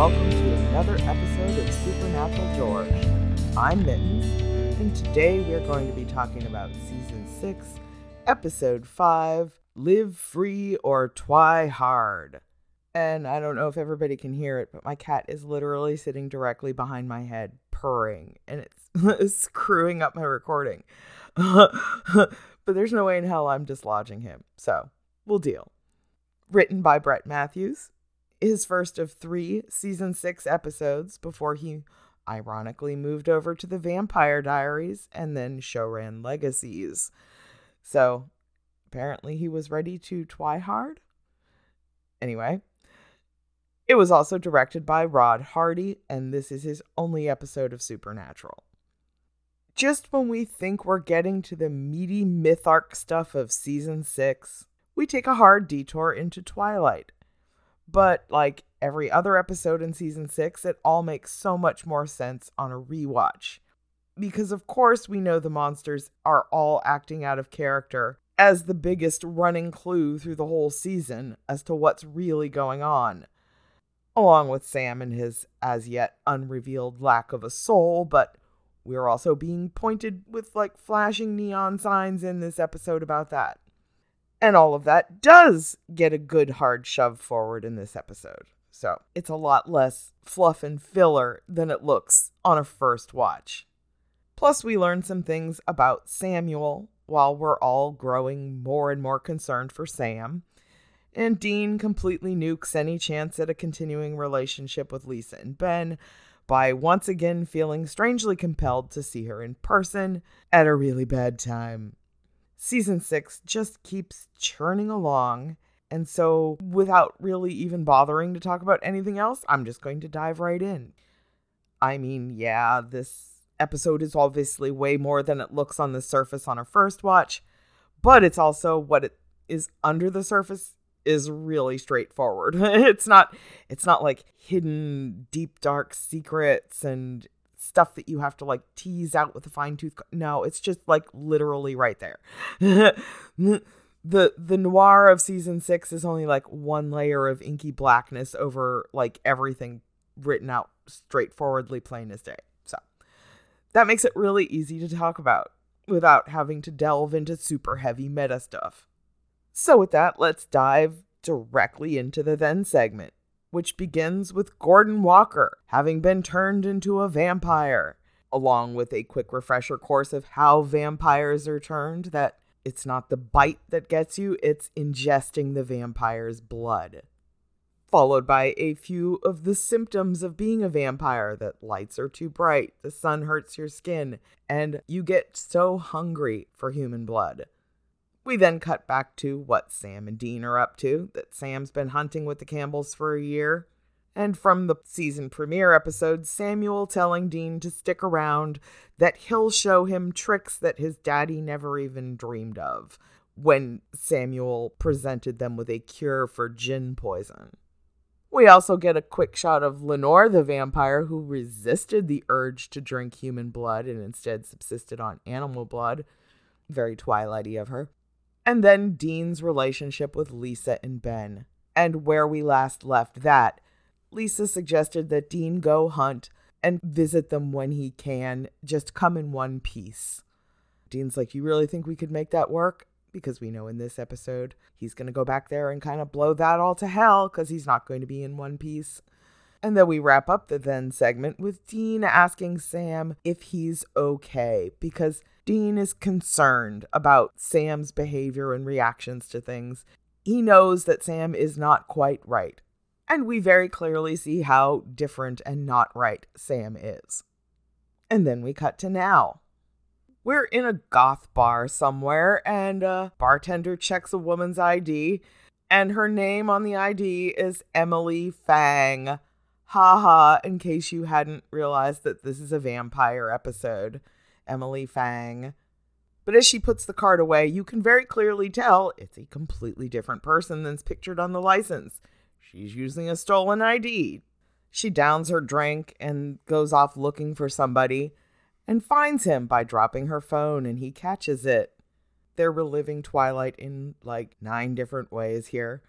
welcome to another episode of Supernatural George. I'm Mittens, and today we're going to be talking about Season 6, Episode 5 Live Free or Twihard. And I don't know if everybody can hear it, but my cat is literally sitting directly behind my head, purring, and it's screwing up my recording. but there's no way in hell I'm dislodging him, so we'll deal. Written by Brett Matthews, his first of three season six episodes before he ironically moved over to the Vampire Diaries and then showran Legacies. So apparently he was ready to try hard. Anyway, it was also directed by Rod Hardy, and this is his only episode of Supernatural. Just when we think we're getting to the meaty myth arc stuff of season six, we take a hard detour into Twilight but like every other episode in season six, it all makes so much more sense on a rewatch. Because, of course, we know the monsters are all acting out of character as the biggest running clue through the whole season as to what's really going on. Along with Sam and his as yet unrevealed lack of a soul, but we're also being pointed with like flashing neon signs in this episode about that. And all of that does get a good hard shove forward in this episode. So it's a lot less fluff and filler than it looks on a first watch. Plus, we learn some things about Samuel while we're all growing more and more concerned for Sam. And Dean completely nukes any chance at a continuing relationship with Lisa and Ben by once again feeling strangely compelled to see her in person at a really bad time season six just keeps churning along. And so, without really even bothering to talk about anything else, I'm just going to dive right in. I mean, yeah, this episode is obviously way more than it looks on the surface on a first watch, but it's also what it is under the surface is really straightforward. it's not it's not like hidden deep dark secrets and stuff that you have to like tease out with a fine tooth. No, it's just like literally right there. the the noir of season 6 is only like one layer of inky blackness over like everything written out straightforwardly plain as day. So, that makes it really easy to talk about without having to delve into super heavy meta stuff. So, with that, let's dive directly into the then segment which begins with Gordon Walker having been turned into a vampire, along with a quick refresher course of how vampires are turned that it's not the bite that gets you, it's ingesting the vampire's blood. Followed by a few of the symptoms of being a vampire that lights are too bright, the sun hurts your skin, and you get so hungry for human blood. We then cut back to what Sam and Dean are up to, that Sam's been hunting with the Campbells for a year. And from the season premiere episode, Samuel telling Dean to stick around, that he'll show him tricks that his daddy never even dreamed of when Samuel presented them with a cure for djinn poison. We also get a quick shot of Lenore the vampire who resisted the urge to drink human blood and instead subsisted on animal blood. Very twilighty of her and then Dean's relationship with Lisa and Ben. And where we last left that, Lisa suggested that Dean go hunt and visit them when he can, just come in one piece. Dean's like, You really think we could make that work? Because we know in this episode he's going to go back there and kind of blow that all to hell because he's not going to be in one piece. And then we wrap up the then segment with Dean asking Sam if he's okay because Dean is concerned about Sam's behavior and reactions to things. He knows that Sam is not quite right. And we very clearly see how different and not right Sam is. And then we cut to now. We're in a goth bar somewhere, and a bartender checks a woman's ID, and her name on the ID is Emily Fang. Ha ha, in case you hadn't realized that this is a vampire episode. Emily Fang. But as she puts the card away, you can very clearly tell it's a completely different person than's pictured on the license. She's using a stolen ID. She downs her drink and goes off looking for somebody and finds him by dropping her phone and he catches it. They're reliving Twilight in like nine different ways here.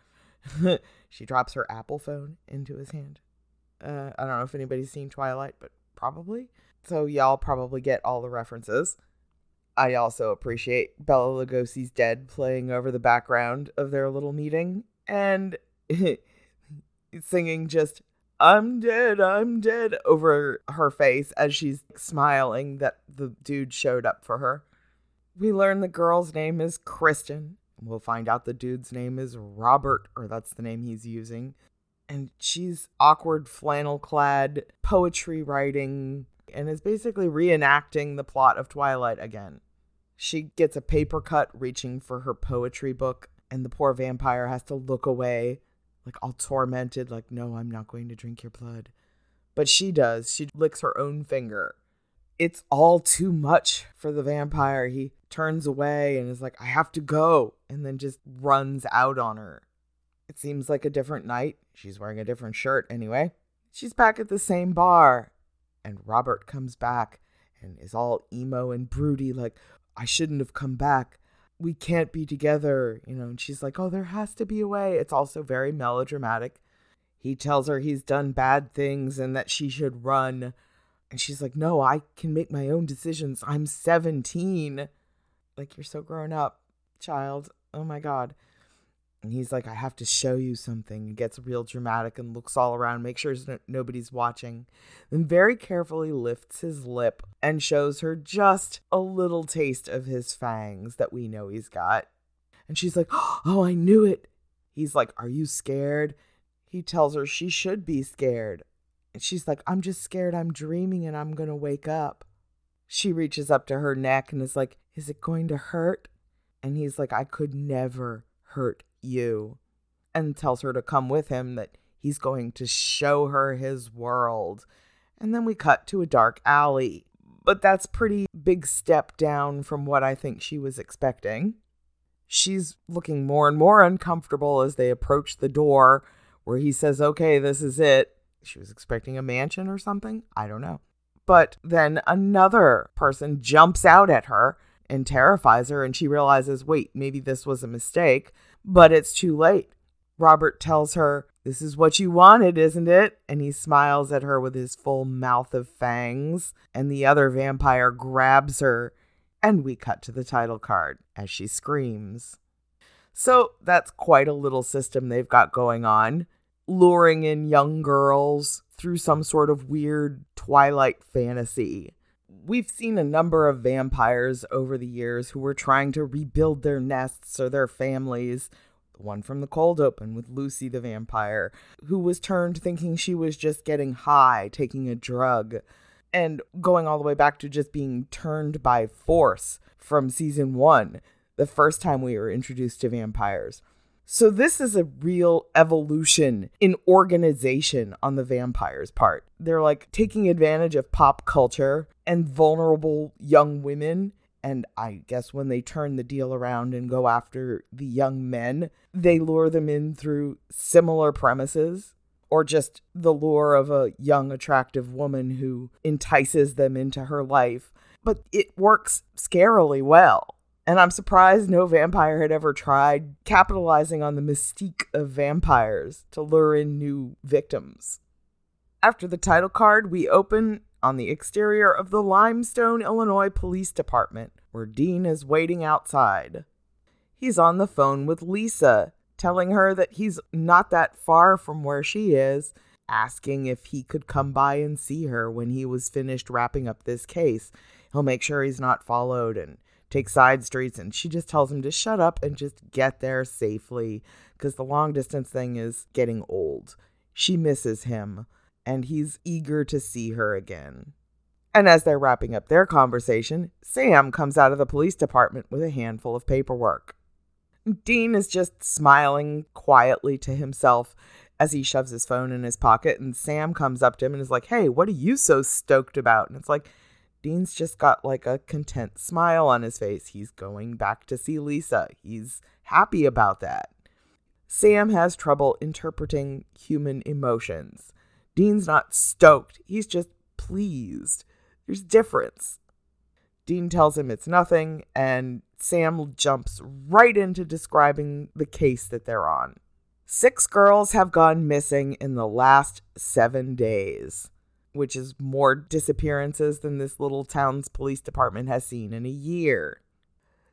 she drops her Apple phone into his hand. Uh, I don't know if anybody's seen Twilight, but probably. So y'all probably get all the references. I also appreciate Bela Lugosi's dead playing over the background of their little meeting and singing just I'm dead, I'm dead over her face as she's smiling that the dude showed up for her. We learn the girl's name is Kristen. We'll find out the dude's name is Robert, or that's the name he's using. And she's awkward flannel clad poetry writing and is basically reenacting the plot of Twilight again. She gets a paper cut reaching for her poetry book, and the poor vampire has to look away, like all tormented, like, no, I'm not going to drink your blood. But she does. She licks her own finger. It's all too much for the vampire. He turns away and is like, I have to go, and then just runs out on her. It seems like a different night. She's wearing a different shirt anyway. She's back at the same bar, and Robert comes back and is all emo and broody, like, I shouldn't have come back. We can't be together, you know. And she's like, Oh, there has to be a way. It's also very melodramatic. He tells her he's done bad things and that she should run. And she's like, No, I can make my own decisions. I'm 17. Like, you're so grown up, child. Oh my God. And he's like, I have to show you something. He gets real dramatic and looks all around, makes sure no- nobody's watching. Then very carefully lifts his lip and shows her just a little taste of his fangs that we know he's got. And she's like, Oh, I knew it. He's like, Are you scared? He tells her she should be scared. And she's like, I'm just scared I'm dreaming and I'm going to wake up. She reaches up to her neck and is like, Is it going to hurt? And he's like, I could never hurt you and tells her to come with him, that he's going to show her his world. And then we cut to a dark alley. But that's pretty big step down from what I think she was expecting. She's looking more and more uncomfortable as they approach the door where he says, Okay, this is it. She was expecting a mansion or something. I don't know. But then another person jumps out at her and terrifies her, and she realizes, wait, maybe this was a mistake but it's too late. Robert tells her, This is what you wanted, isn't it? And he smiles at her with his full mouth of fangs. And the other vampire grabs her, and we cut to the title card as she screams. So that's quite a little system they've got going on, luring in young girls through some sort of weird twilight fantasy. We've seen a number of vampires over the years who were trying to rebuild their nests or their families. The one from the cold open with Lucy the vampire, who was turned thinking she was just getting high, taking a drug, and going all the way back to just being turned by force from season one, the first time we were introduced to vampires. So, this is a real evolution in organization on the vampires' part. They're like taking advantage of pop culture and vulnerable young women. And I guess when they turn the deal around and go after the young men, they lure them in through similar premises or just the lure of a young, attractive woman who entices them into her life. But it works scarily well. And I'm surprised no vampire had ever tried capitalizing on the mystique of vampires to lure in new victims. After the title card, we open on the exterior of the Limestone, Illinois Police Department, where Dean is waiting outside. He's on the phone with Lisa, telling her that he's not that far from where she is, asking if he could come by and see her when he was finished wrapping up this case. He'll make sure he's not followed and take side streets and she just tells him to shut up and just get there safely because the long distance thing is getting old. She misses him and he's eager to see her again. And as they're wrapping up their conversation, Sam comes out of the police department with a handful of paperwork. Dean is just smiling quietly to himself as he shoves his phone in his pocket, and Sam comes up to him and is like, Hey, what are you so stoked about? And it's like, Dean's just got like a content smile on his face. He's going back to see Lisa. He's happy about that. Sam has trouble interpreting human emotions. Dean's not stoked, he's just pleased. There's difference. Dean tells him it's nothing, and Sam jumps right into describing the case that they're on. Six girls have gone missing in the last seven days, which is more disappearances than this little town's police department has seen in a year.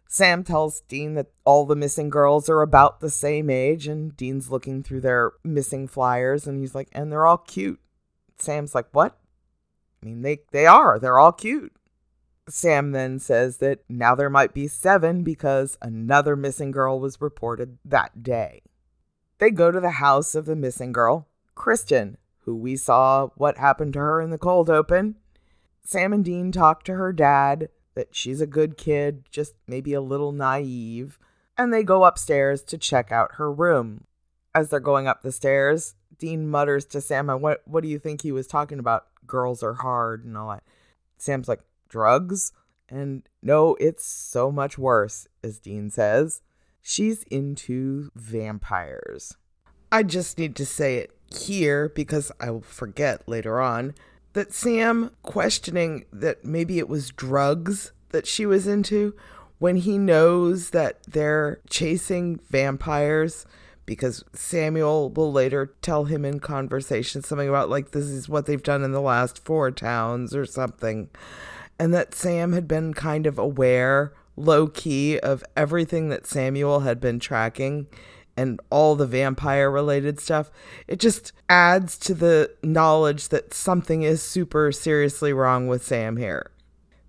Sam tells Dean that all the missing girls are about the same age, and Dean's looking through their missing flyers, and he's like, and they're all cute. Sam's like, what? I mean, they, they are. They're all cute. Sam then says that now there might be seven because another missing girl was reported that day. They go to the house of the missing girl, Kristen, who we saw what happened to her in the cold open. Sam and Dean talk to her dad that she's a good kid, just maybe a little naive, and they go upstairs to check out her room. As they're going up the stairs, Dean mutters to Sam, "What what do you think he was talking about? Girls are hard and all that." Sam's like, "Drugs?" And no, it's so much worse, as Dean says. She's into vampires. I just need to say it here because I will forget later on that Sam questioning that maybe it was drugs that she was into when he knows that they're chasing vampires because Samuel will later tell him in conversation something about like this is what they've done in the last four towns or something. And that Sam had been kind of aware low key of everything that Samuel had been tracking and all the vampire related stuff, it just adds to the knowledge that something is super seriously wrong with Sam here.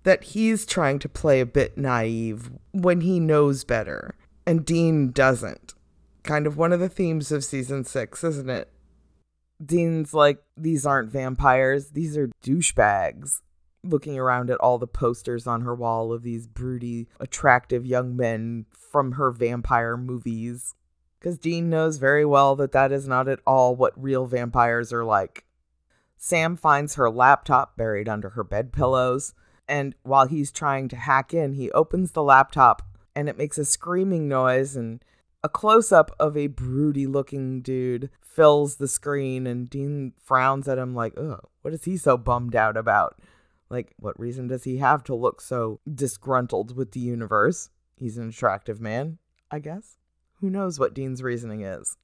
That he's trying to play a bit naive when he knows better, and Dean doesn't. Kind of one of the themes of season six, isn't it? Dean's like, these aren't vampires, these are douchebags looking around at all the posters on her wall of these broody, attractive young men from her vampire movies. Because Dean knows very well that that is not at all what real vampires are like. Sam finds her laptop buried under her bed pillows, and while he's trying to hack in, he opens the laptop and it makes a screaming noise and a close up of a broody looking dude fills the screen and Dean frowns at him like, "Oh, what is he so bummed out about?" Like, what reason does he have to look so disgruntled with the universe? He's an attractive man, I guess. Who knows what Dean's reasoning is?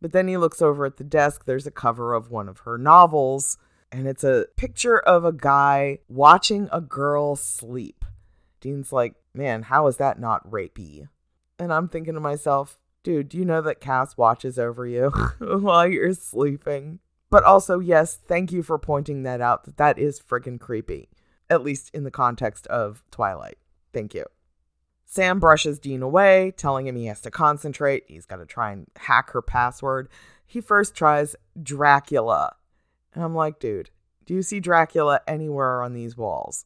But then he looks over at the desk. There's a cover of one of her novels, and it's a picture of a guy watching a girl sleep. Dean's like, man, how is that not rapey? And I'm thinking to myself, dude, do you know that Cass watches over you while you're sleeping? But also, yes, thank you for pointing that out. That that is friggin' creepy, at least in the context of Twilight. Thank you. Sam brushes Dean away, telling him he has to concentrate. He's got to try and hack her password. He first tries Dracula. And I'm like, dude, do you see Dracula anywhere on these walls?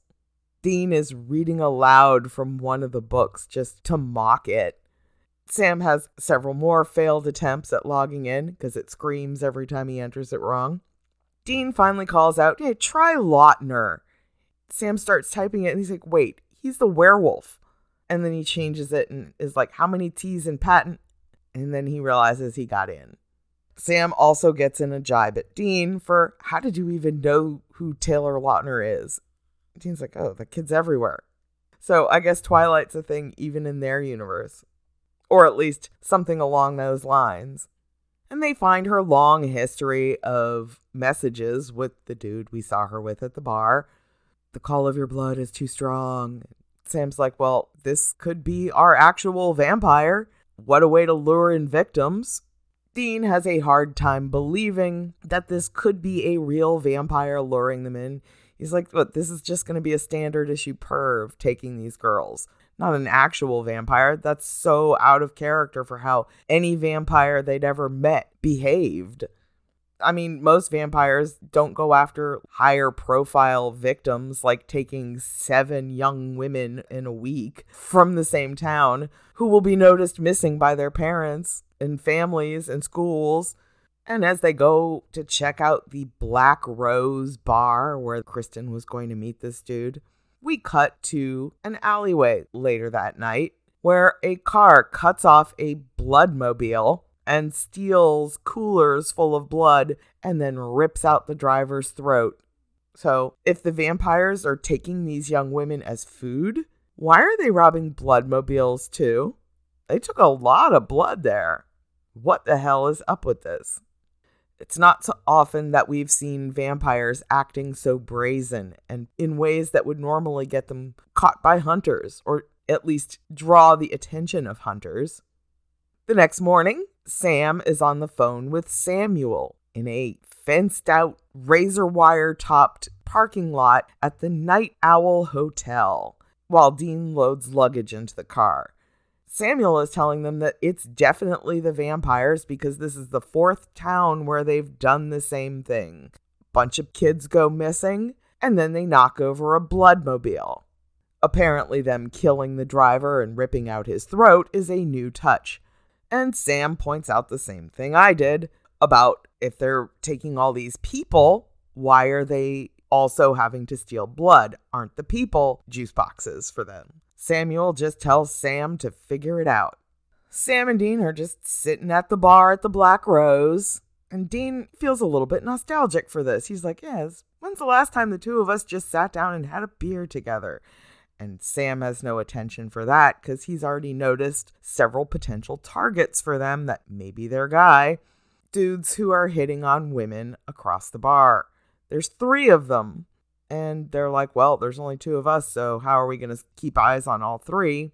Dean is reading aloud from one of the books just to mock it. Sam has several more failed attempts at logging in because it screams every time he enters it wrong. Dean finally calls out, Hey, try Lautner. Sam starts typing it and he's like, Wait, he's the werewolf. And then he changes it and is like, How many T's in Pattinson? And then he realizes he got in. Sam also gets in a jibe at Dean for how did you even know who Taylor Lautner is? Dean's like, Oh, the kid's everywhere. So I guess Twilight's a thing even in their universe or at least something along those lines. And they find her long history of messages with the dude we saw her with at the bar. The call of your blood is too strong. Sam's like, well, this could be our actual vampire. What a way to lure in victims. Dean has a hard time believing that this could be a real vampire luring them in. He's like, what, this is just going to be a standard issue perv taking these girls not an actual vampire. That's so out of character for how any vampire they'd ever met behaved. I mean, most vampires don't go after higher profile victims like taking seven young women in a week from the same town who will be noticed missing by their parents and families and schools. And as they go to check out the Black Rose bar where Kristen was going to meet this dude, we cut to an alleyway later that night where a car cuts off a bloodmobile and steals coolers full of blood and then rips out the driver's throat. So, if the vampires are taking these young women as food, why are they robbing bloodmobiles too? They took a lot of blood there. What the hell is up with this? It's not so often that we've seen vampires acting so brazen and in ways that would normally get them caught by hunters or at least draw the attention of hunters. The next morning, Sam is on the phone with Samuel in a fenced out, razor wire topped parking lot at the Night Owl Hotel while Dean loads luggage into the car. Samuel is telling them that it's definitely the vampires because this is the fourth town where they've done the same thing. Bunch of kids go missing, and then they knock over a bloodmobile. Apparently, them killing the driver and ripping out his throat is a new touch. And Sam points out the same thing I did about if they're taking all these people, why are they also having to steal blood? Aren't the people juice boxes for them? Samuel just tells Sam to figure it out. Sam and Dean are just sitting at the bar at the Black Rose, and Dean feels a little bit nostalgic for this. He's like, Yes, when's the last time the two of us just sat down and had a beer together? And Sam has no attention for that because he's already noticed several potential targets for them that may be their guy dudes who are hitting on women across the bar. There's three of them. And they're like, well, there's only two of us, so how are we going to keep eyes on all three?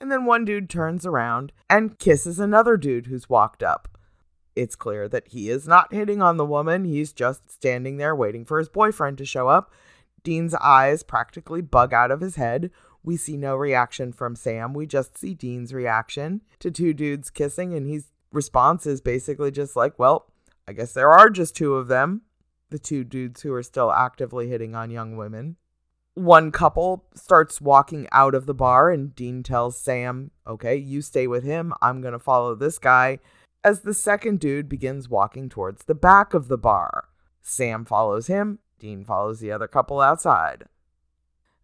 And then one dude turns around and kisses another dude who's walked up. It's clear that he is not hitting on the woman, he's just standing there waiting for his boyfriend to show up Dean's eyes practically bug out of his head. We see no reaction from Sam. We just see Dean's reaction to two dudes kissing, and his response is basically just like, well, I guess there are just two of them. The two dudes who are still actively hitting on young women. One couple starts walking out of the bar, and Dean tells Sam, okay, you stay with him. I'm going to follow this guy. As the second dude begins walking towards the back of the bar, Sam follows him, Dean follows the other couple outside.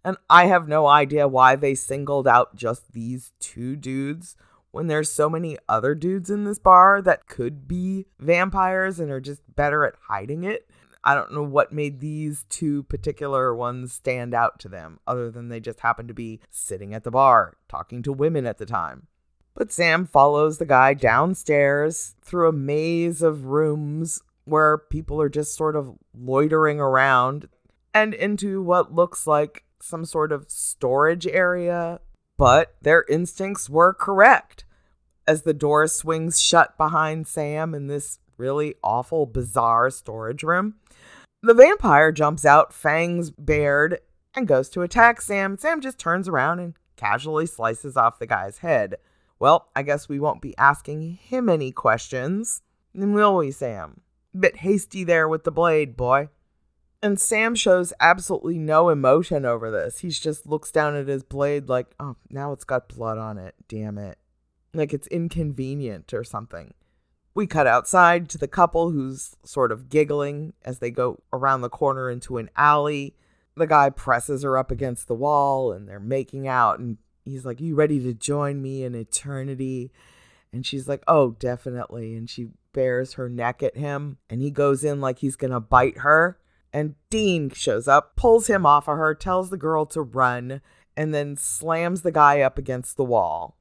And I have no idea why they singled out just these two dudes when there's so many other dudes in this bar that could be vampires and are just better at hiding it. I don't know what made these two particular ones stand out to them, other than they just happened to be sitting at the bar, talking to women at the time. But Sam follows the guy downstairs through a maze of rooms where people are just sort of loitering around and into what looks like some sort of storage area. But their instincts were correct. As the door swings shut behind Sam in this really awful, bizarre storage room, the vampire jumps out, fangs bared, and goes to attack Sam. Sam just turns around and casually slices off the guy's head. Well, I guess we won't be asking him any questions, will we, Sam? Bit hasty there with the blade, boy. And Sam shows absolutely no emotion over this. He just looks down at his blade like, oh, now it's got blood on it. Damn it. Like it's inconvenient or something. We cut outside to the couple who's sort of giggling as they go around the corner into an alley. The guy presses her up against the wall and they're making out. And he's like, You ready to join me in eternity? And she's like, Oh, definitely. And she bares her neck at him and he goes in like he's gonna bite her. And Dean shows up, pulls him off of her, tells the girl to run, and then slams the guy up against the wall.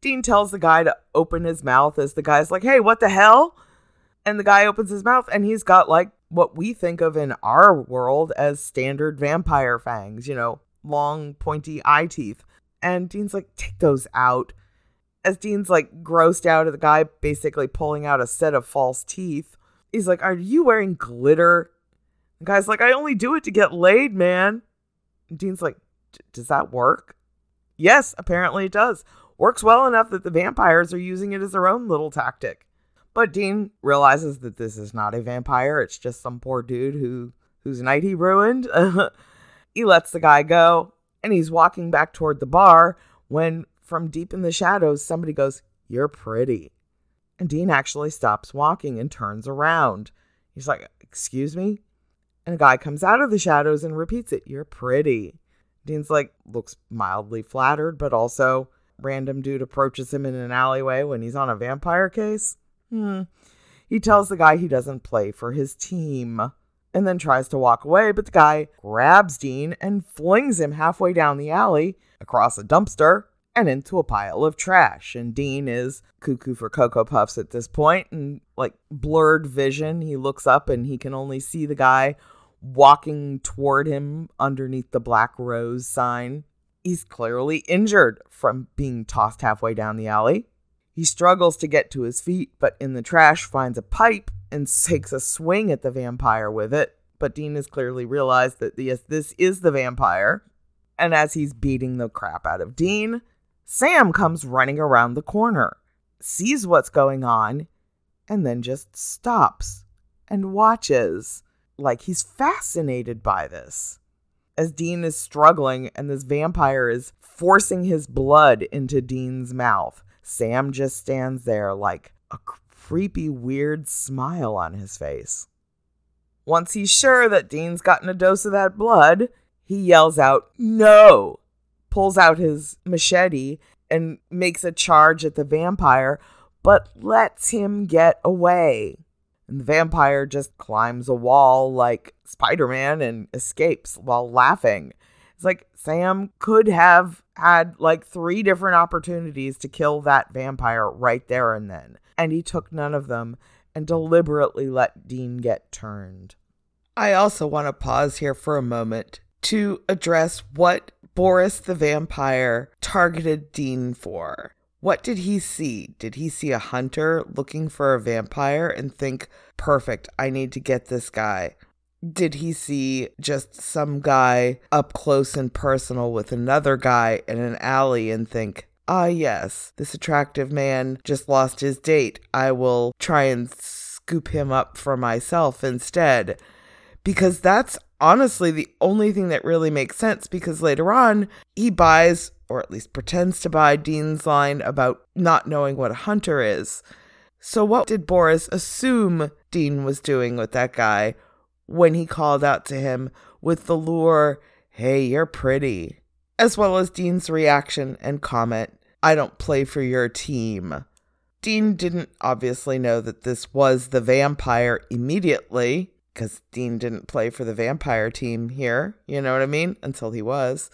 Dean tells the guy to open his mouth as the guy's like, hey, what the hell? And the guy opens his mouth and he's got like what we think of in our world as standard vampire fangs, you know, long, pointy eye teeth. And Dean's like, take those out as Dean's like grossed out at the guy basically pulling out a set of false teeth, he's like, Are you wearing glitter? The guy's like, I only do it to get laid, man. And Dean's like, Does that work? Yes, apparently it does. Works well enough that the vampires are using it as their own little tactic. But Dean realizes that this is not a vampire, it's just some poor dude who whose night he ruined. he lets the guy go and he's walking back toward the bar when from deep in the shadows, somebody goes, You're pretty. And Dean actually stops walking and turns around. He's like, Excuse me? And a guy comes out of the shadows and repeats it, You're pretty. Dean's like, looks mildly flattered, but also random dude approaches him in an alleyway when he's on a vampire case. Hmm. He tells the guy he doesn't play for his team and then tries to walk away, but the guy grabs Dean and flings him halfway down the alley across a dumpster and into a pile of trash. And Dean is cuckoo for Cocoa Puffs at this point, and like blurred vision. He looks up and he can only see the guy walking toward him underneath the Black Rose sign. He's clearly injured from being tossed halfway down the alley. He struggles to get to his feet, but in the trash finds a pipe and takes a swing at the vampire with it. But Dean has clearly realized that yes, this is the vampire. And as he's beating the crap out of Dean, Sam comes running around the corner, sees what's going on, and then just stops and watches like he's fascinated by this. As Dean is struggling and this vampire is forcing his blood into Dean's mouth, Sam just stands there like a creepy, weird smile on his face. Once he's sure that Dean's gotten a dose of that blood, he yells out, No! Pulls out his machete and makes a charge at the vampire, but lets him get away. And the vampire just climbs a wall like Spider Man and escapes while laughing. It's like Sam could have had like three different opportunities to kill that vampire right there and then, and he took none of them and deliberately let Dean get turned. I also want to pause here for a moment to address what Boris the vampire targeted Dean for. What did he see? Did he see a hunter looking for a vampire and think, perfect, I need to get this guy? Did he see just some guy up close and personal with another guy in an alley and think, ah, yes, this attractive man just lost his date. I will try and scoop him up for myself instead? Because that's honestly the only thing that really makes sense because later on he buys or at least pretends to buy Dean's line about not knowing what a hunter is. So, what did Boris assume Dean was doing with that guy when he called out to him with the lure, Hey, you're pretty? As well as Dean's reaction and comment, I don't play for your team. Dean didn't obviously know that this was the vampire immediately, because Dean didn't play for the vampire team here, you know what I mean? Until he was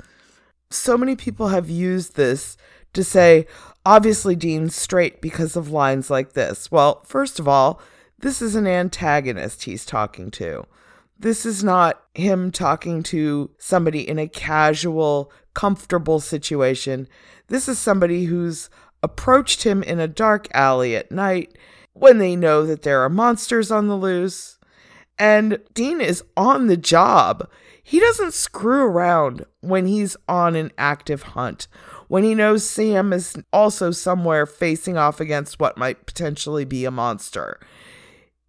so many people have used this to say, obviously, Dean's straight because of lines like this. Well, first of all, this is an antagonist he's talking to. This is not him talking to somebody in a casual, comfortable situation. This is somebody who's approached him in a dark alley at night when they know that there are monsters on the loose. And Dean is on the job. He doesn't screw around when he's on an active hunt, when he knows Sam is also somewhere facing off against what might potentially be a monster.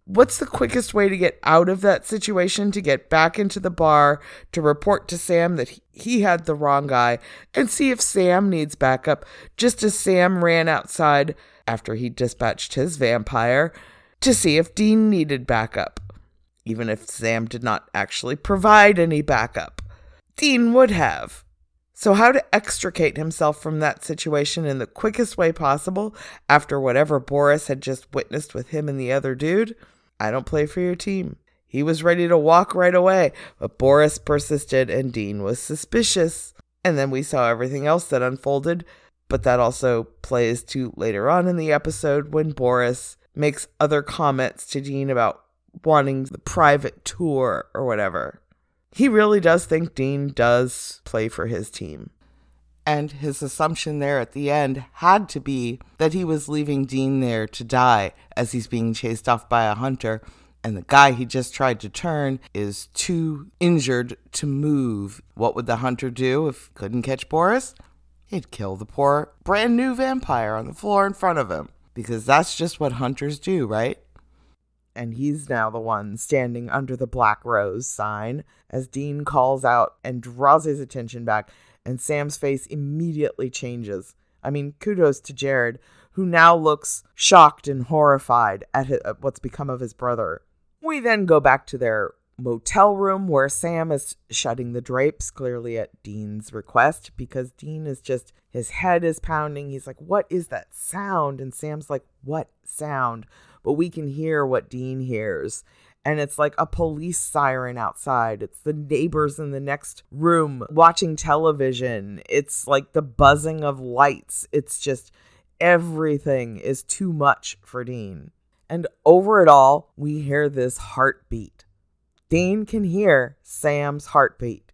What's the quickest way to get out of that situation, to get back into the bar, to report to Sam that he had the wrong guy, and see if Sam needs backup, just as Sam ran outside after he dispatched his vampire to see if Dean needed backup even if Sam did not actually provide any backup. Dean would have. So, how to extricate himself from that situation in the quickest way possible after whatever Boris had just witnessed with him and the other dude? I don't play for your team. He was ready to walk right away, but Boris persisted and Dean was suspicious. And then we saw everything else that unfolded, but that also plays to later on in the episode when Boris makes other comments to Dean about wanting the private tour or whatever. He really does think Dean does play for his team. And his assumption there at the end had to be that he was leaving Dean there to die as he's being chased off by a hunter, and the guy he just tried to turn is too injured to move. What would the hunter do if he couldn't catch Boris? He'd kill the poor brand new vampire on the floor in front of him. Because that's just what hunters do, right? And he's now the one standing under the Black Rose sign as Dean calls out and draws his attention back, and Sam's face immediately changes. I mean, kudos to Jared, who now looks shocked and horrified at, his, at what's become of his brother. We then go back to their motel room where Sam is shutting the drapes, clearly at Dean's request, because Dean is just, his head is pounding. He's like, What is that sound? And Sam's like, What sound? But we can hear what Dean hears. and it's like a police siren outside. It's the neighbors in the next room watching television. It's like the buzzing of lights. It's just everything is too much for Dean. And over it all, we hear this heartbeat. Dean can hear Sam's heartbeat.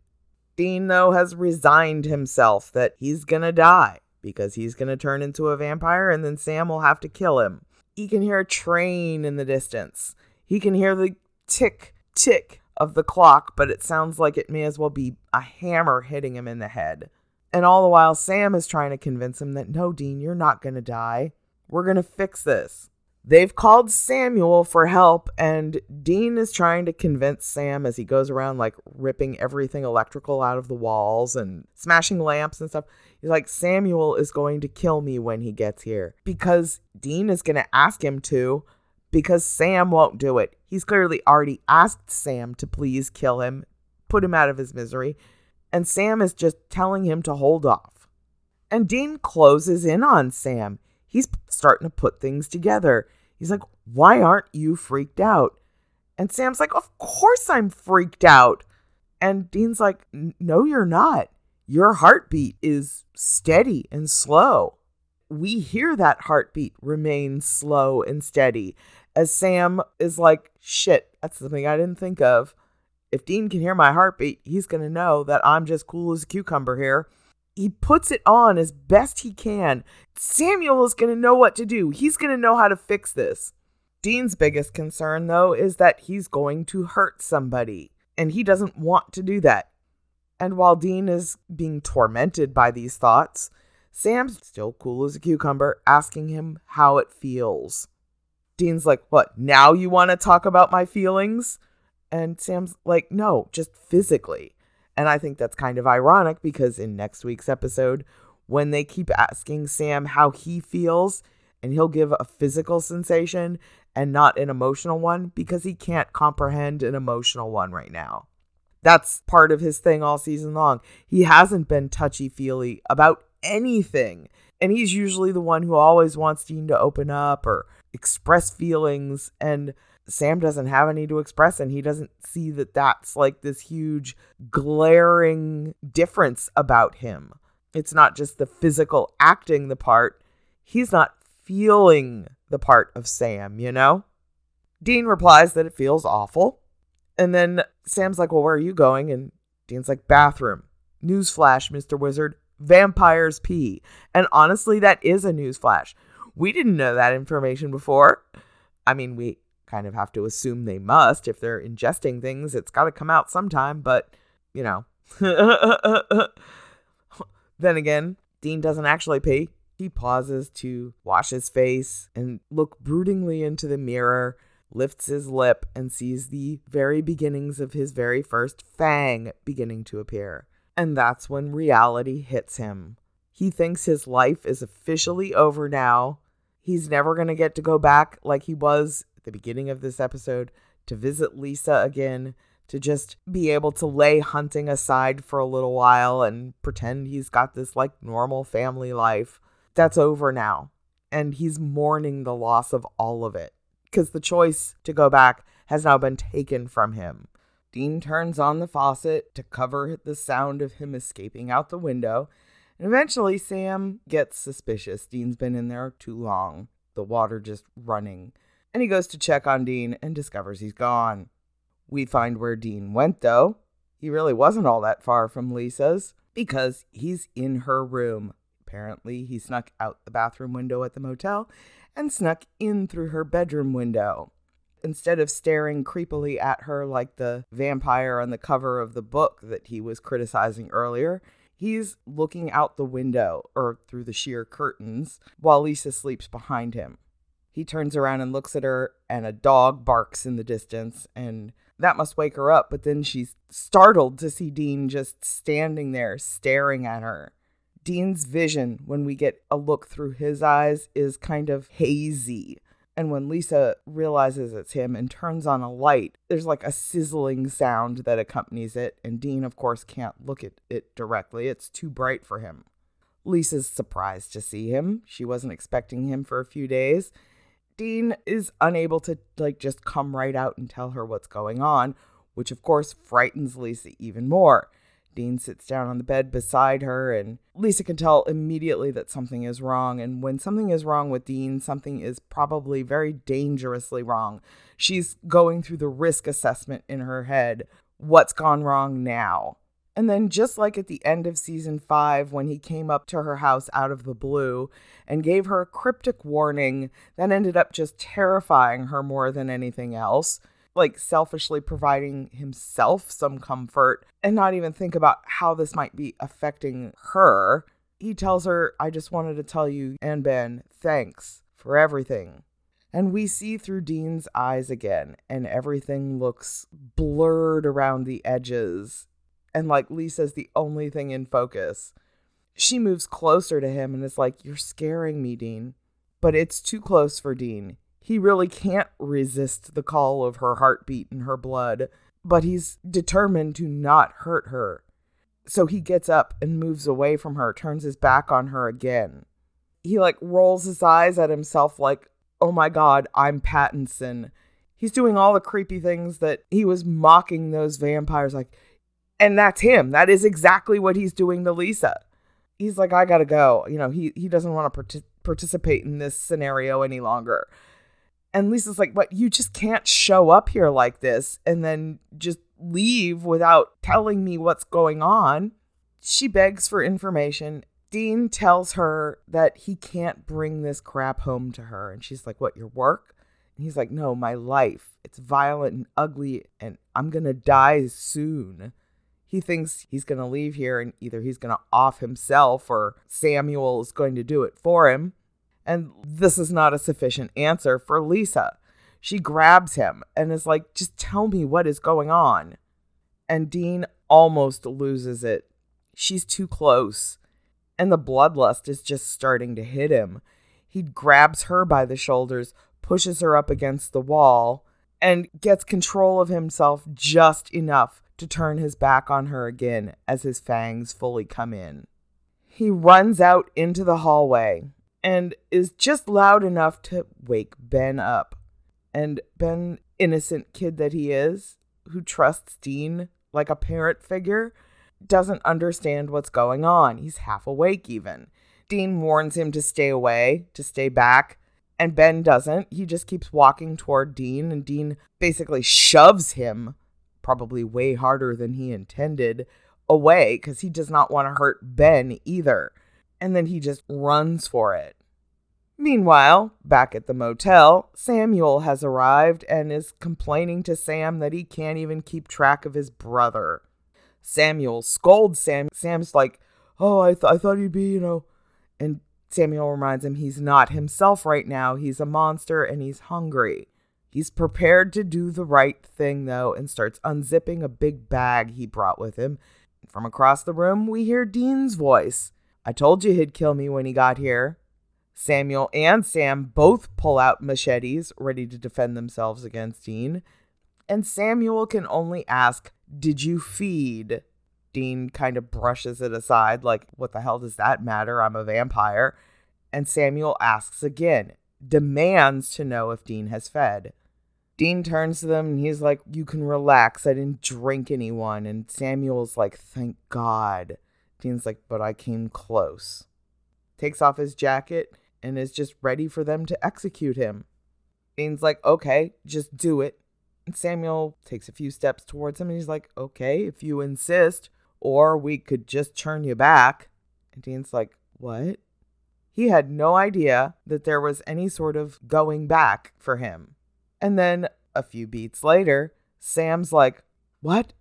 Dean, though, has resigned himself that he's gonna die because he's gonna turn into a vampire and then Sam will have to kill him. He can hear a train in the distance. He can hear the tick, tick of the clock, but it sounds like it may as well be a hammer hitting him in the head. And all the while, Sam is trying to convince him that no, Dean, you're not going to die. We're going to fix this. They've called Samuel for help, and Dean is trying to convince Sam as he goes around, like ripping everything electrical out of the walls and smashing lamps and stuff. He's like, Samuel is going to kill me when he gets here because Dean is going to ask him to because Sam won't do it. He's clearly already asked Sam to please kill him, put him out of his misery, and Sam is just telling him to hold off. And Dean closes in on Sam. He's starting to put things together. He's like, Why aren't you freaked out? And Sam's like, Of course I'm freaked out. And Dean's like, No, you're not. Your heartbeat is steady and slow. We hear that heartbeat remain slow and steady as Sam is like, shit, that's something I didn't think of. If Dean can hear my heartbeat, he's going to know that I'm just cool as a cucumber here. He puts it on as best he can. Samuel is going to know what to do. He's going to know how to fix this. Dean's biggest concern, though, is that he's going to hurt somebody, and he doesn't want to do that. And while Dean is being tormented by these thoughts, Sam's still cool as a cucumber, asking him how it feels. Dean's like, What, now you want to talk about my feelings? And Sam's like, No, just physically. And I think that's kind of ironic because in next week's episode, when they keep asking Sam how he feels, and he'll give a physical sensation and not an emotional one because he can't comprehend an emotional one right now. That's part of his thing all season long. He hasn't been touchy feely about anything. And he's usually the one who always wants Dean to open up or express feelings and Sam doesn't have any to express and he doesn't see that that's like this huge glaring difference about him. It's not just the physical acting the part, he's not feeling the part of Sam, you know? Dean replies that it feels awful. And then Sam's like, Well, where are you going? And Dean's like, Bathroom. Newsflash, Mr. Wizard. Vampires pee. And honestly, that is a newsflash. We didn't know that information before. I mean, we kind of have to assume they must. If they're ingesting things, it's got to come out sometime, but, you know. then again, Dean doesn't actually pee. He pauses to wash his face and look broodingly into the mirror, lifts his lip, and sees the very beginnings of his very first fang beginning to appear. And that's when reality hits him. He thinks his life is officially over now He's never going to get to go back like he was the beginning of this episode to visit Lisa again, to just be able to lay hunting aside for a little while and pretend he's got this like normal family life. That's over now. And he's mourning the loss of all of it because the choice to go back has now been taken from him. Dean turns on the faucet to cover the sound of him escaping out the window and eventually, Sam gets suspicious. Dean's been in there too long, the water just running. And he goes to check on Dean and discovers he's gone. We find where Dean went, though. He really wasn't all that far from Lisa's because he's in her room. Apparently, he snuck out the bathroom window at the motel and snuck in through her bedroom window. Instead of staring creepily at her like the vampire on the cover of the book that he was criticizing earlier, He's looking out the window or through the sheer curtains while Lisa sleeps behind him. He turns around and looks at her, and a dog barks in the distance, and that must wake her up. But then she's startled to see Dean just standing there staring at her. Dean's vision, when we get a look through his eyes, is kind of hazy. And when Lisa realizes it's him and turns on a light, there's like a sizzling sound that accompanies it. And Dean, of course, can't look at it directly, it's too bright for him. Lisa's surprised to see him. She wasn't expecting him for a few days. Dean is unable to like just come right out and tell her what's going on, which of course frightens Lisa even more. Dean sits down on the bed beside her, and Lisa can tell immediately that something is wrong. And when something is wrong with Dean, something is probably very dangerously wrong. She's going through the risk assessment in her head. What's gone wrong now? And then, just like at the end of season five, when he came up to her house out of the blue and gave her a cryptic warning that ended up just terrifying her more than anything else, like selfishly providing himself some comfort and not even think about how this might be affecting her. He tells her, I just wanted to tell you and Ben, thanks for everything. And we see through Dean's eyes again, and everything looks blurred around the edges and like Lisa's the only thing in focus. She moves closer to him and is like, You're scaring me, Dean. But it's too close for Dean. He really can't resist the call of her heartbeat and her blood, but he's determined to not hurt her. So he gets up and moves away from her, turns his back on her again. He like rolls his eyes at himself, like, Oh my God, I'm Pattinson. He's doing all the creepy things that he was mocking those vampires, like, and that's him. That is exactly what he's doing to Lisa. He's like, I gotta go. You know, he he doesn't want to part- participate in this scenario any longer. And Lisa's like, but you just can't show up here like this and then just leave without telling me what's going on. She begs for information. Dean tells her that he can't bring this crap home to her. And she's like, What, your work? And he's like, No, my life. It's violent and ugly, and I'm gonna die soon he thinks he's going to leave here and either he's going to off himself or Samuel is going to do it for him. And this is not a sufficient answer for Lisa. She grabs him and is like, just tell me what is going on. And Dean almost loses it. She's too close. And the bloodlust is just starting to hit him. He grabs her by the shoulders, pushes her up against the wall, and gets control of himself just enough to turn his back on her again as his fangs fully come in. He runs out into the hallway and is just loud enough to wake Ben up. And Ben, innocent kid that he is, who trusts Dean like a parent figure, doesn't understand what's going on. He's half awake, even. Dean warns him to stay away, to stay back, and Ben doesn't. He just keeps walking toward Dean, and Dean basically shoves him probably way harder than he intended, away because he does not want to hurt Ben either. And then he just runs for it. Meanwhile, back at the motel, Samuel has arrived and is complaining to Sam that he can't even keep track of his brother. Samuel scolds Sam. Sam's like, Oh, I, th- I thought he'd be, you know. And Samuel reminds him he's not himself right now. He's a monster and he's hungry. He's prepared to do the right thing, though, and starts unzipping a big bag he brought with him. From across the room, we hear Dean's voice. I told you he'd kill me when he got here. Samuel and Sam both pull out machetes, ready to defend themselves against Dean. And Samuel can only ask, Did you feed? Dean kind of brushes it aside, like, What the hell does that matter? I'm a vampire. And Samuel asks again, demands to know if Dean has fed. Dean turns to them and he's like, You can relax. I didn't drink anyone. And Samuel's like, Thank God. Dean's like, But I came close. Takes off his jacket and is just ready for them to execute him. Dean's like, Okay, just do it. And Samuel takes a few steps towards him and he's like, Okay, if you insist, or we could just turn you back. And Dean's like, What? He had no idea that there was any sort of going back for him. And then a few beats later, Sam's like, What?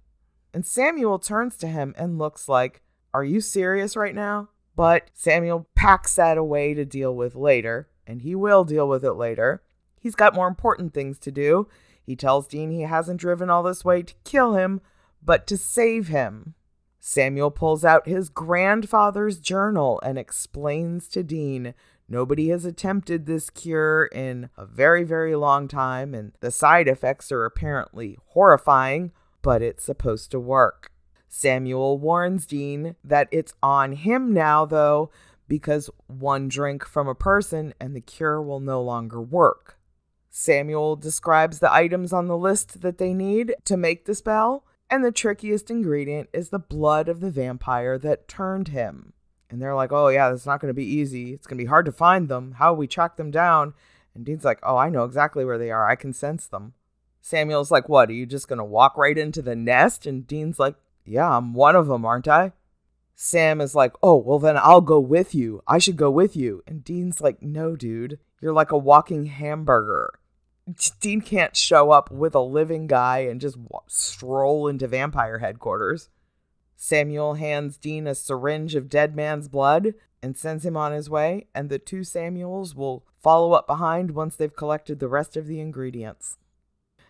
And Samuel turns to him and looks like, Are you serious right now? But Samuel packs that away to deal with later, and he will deal with it later. He's got more important things to do. He tells Dean he hasn't driven all this way to kill him, but to save him. Samuel pulls out his grandfather's journal and explains to Dean Nobody has attempted this cure in a very, very long time, and the side effects are apparently horrifying, but it's supposed to work. Samuel warns Dean that it's on him now, though, because one drink from a person and the cure will no longer work. Samuel describes the items on the list that they need to make the spell, and the trickiest ingredient is the blood of the vampire that turned him. And they're like, oh, yeah, that's not going to be easy. It's going to be hard to find them. How we track them down? And Dean's like, oh, I know exactly where they are. I can sense them. Samuel's like, what? Are you just going to walk right into the nest? And Dean's like, yeah, I'm one of them, aren't I? Sam is like, oh, well, then I'll go with you. I should go with you. And Dean's like, no, dude. You're like a walking hamburger. Dean can't show up with a living guy and just stroll into vampire headquarters. Samuel hands Dean a syringe of dead man's blood and sends him on his way, and the two Samuels will follow up behind once they've collected the rest of the ingredients.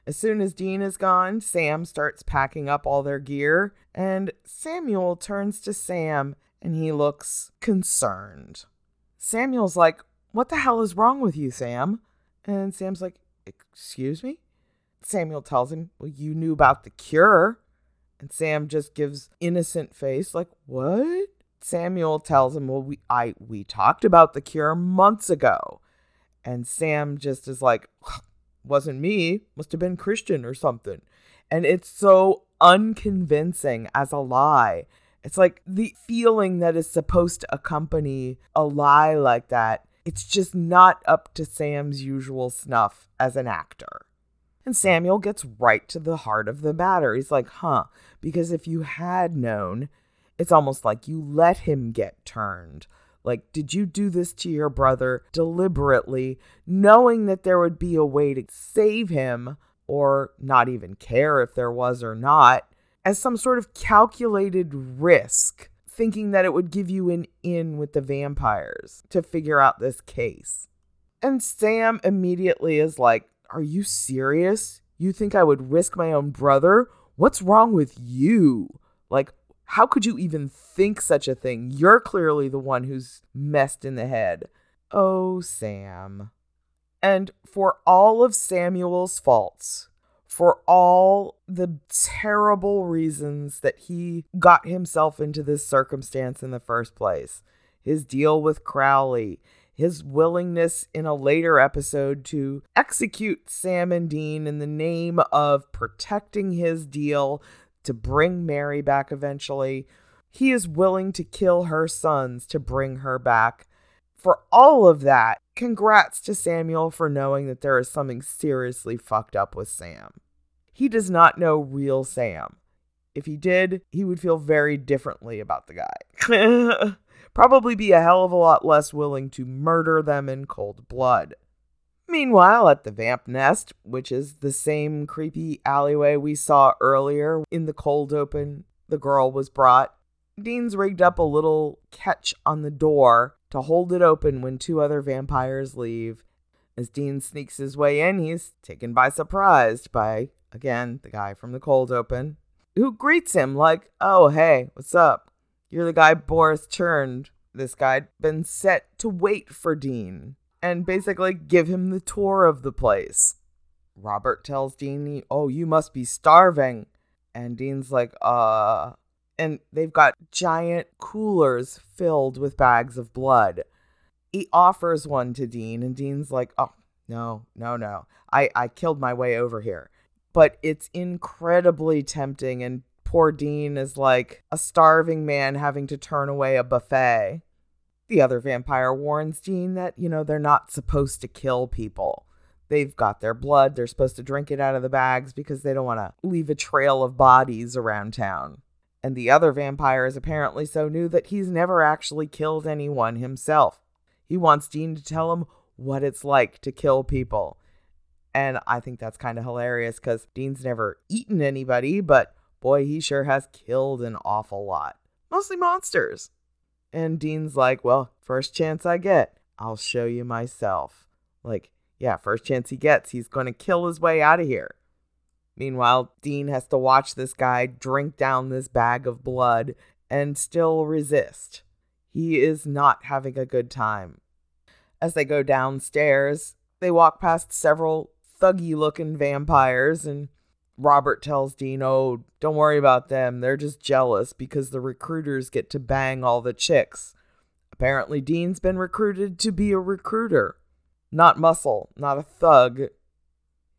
As soon as Dean is gone, Sam starts packing up all their gear, and Samuel turns to Sam and he looks concerned. Samuel's like, What the hell is wrong with you, Sam? And Sam's like, Excuse me? Samuel tells him, Well, you knew about the cure. And Sam just gives innocent face, like, What? Samuel tells him, Well, we I we talked about the cure months ago. And Sam just is like, Wasn't me, must have been Christian or something. And it's so unconvincing as a lie. It's like the feeling that is supposed to accompany a lie like that it's just not up to Sam's usual snuff as an actor. And Samuel gets right to the heart of the matter. He's like, huh, because if you had known, it's almost like you let him get turned. Like, did you do this to your brother deliberately, knowing that there would be a way to save him, or not even care if there was or not, as some sort of calculated risk thinking that it would give you an in with the vampires to figure out this case. And Sam immediately is like, Are you serious? You think I would risk my own brother? What's wrong with you? Like, how could you even think such a thing? You're clearly the one who's messed in the head. Oh, Sam. And for all of Samuel's faults, for all the terrible reasons that he got himself into this circumstance in the first place. His deal with Crowley, his willingness in a later episode to execute Sam and Dean in the name of protecting his deal to bring Mary back eventually. He is willing to kill her sons to bring her back. For all of that, congrats to Samuel for knowing that there is something seriously fucked up with Sam. He does not know real Sam. If he did, he would feel very differently about the guy. Probably be a hell of a lot less willing to murder them in cold blood. Meanwhile, at the vamp nest, which is the same creepy alleyway we saw earlier in the cold open, the girl was brought. Dean's rigged up a little catch on the door to hold it open when two other vampires leave. As Dean sneaks his way in, he's taken by surprise by again, the guy from the cold open, who greets him like, Oh, hey, what's up? You're the guy Boris turned. This guy'd been set to wait for Dean and basically give him the tour of the place. Robert tells Dean, Oh, you must be starving. And Dean's like, Uh. And they've got giant coolers filled with bags of blood. He offers one to Dean, and Dean's like, Oh, no, no, no. I, I killed my way over here but it's incredibly tempting. And poor Dean is like a starving man having to turn away a buffet. The other vampire warns Dean that, you know, they're not supposed to kill people. They've got their blood. They're supposed to drink it out of the bags because they don't want to leave a trail of bodies around town. And the other vampire is apparently so new that he's never actually killed anyone himself. He wants Dean to tell him what it's like to kill people. And I think that's kind of hilarious because Dean's never eaten anybody, but boy, he sure has killed an awful lot. Mostly monsters. And Dean's like, well, first chance I get, I'll show you myself. Like, yeah, first chance he gets, he's going to kill his way out of here. Meanwhile, Dean has to watch this guy drink down this bag of blood and still resist. He is not having a good time. As they go downstairs, they walk past several thuggy looking vampires and Robert tells Dean, "Oh, don't worry about them. They're just jealous because the recruiters get to bang all the chicks." Apparently, Dean's been recruited to be a recruiter. Not muscle, not a thug,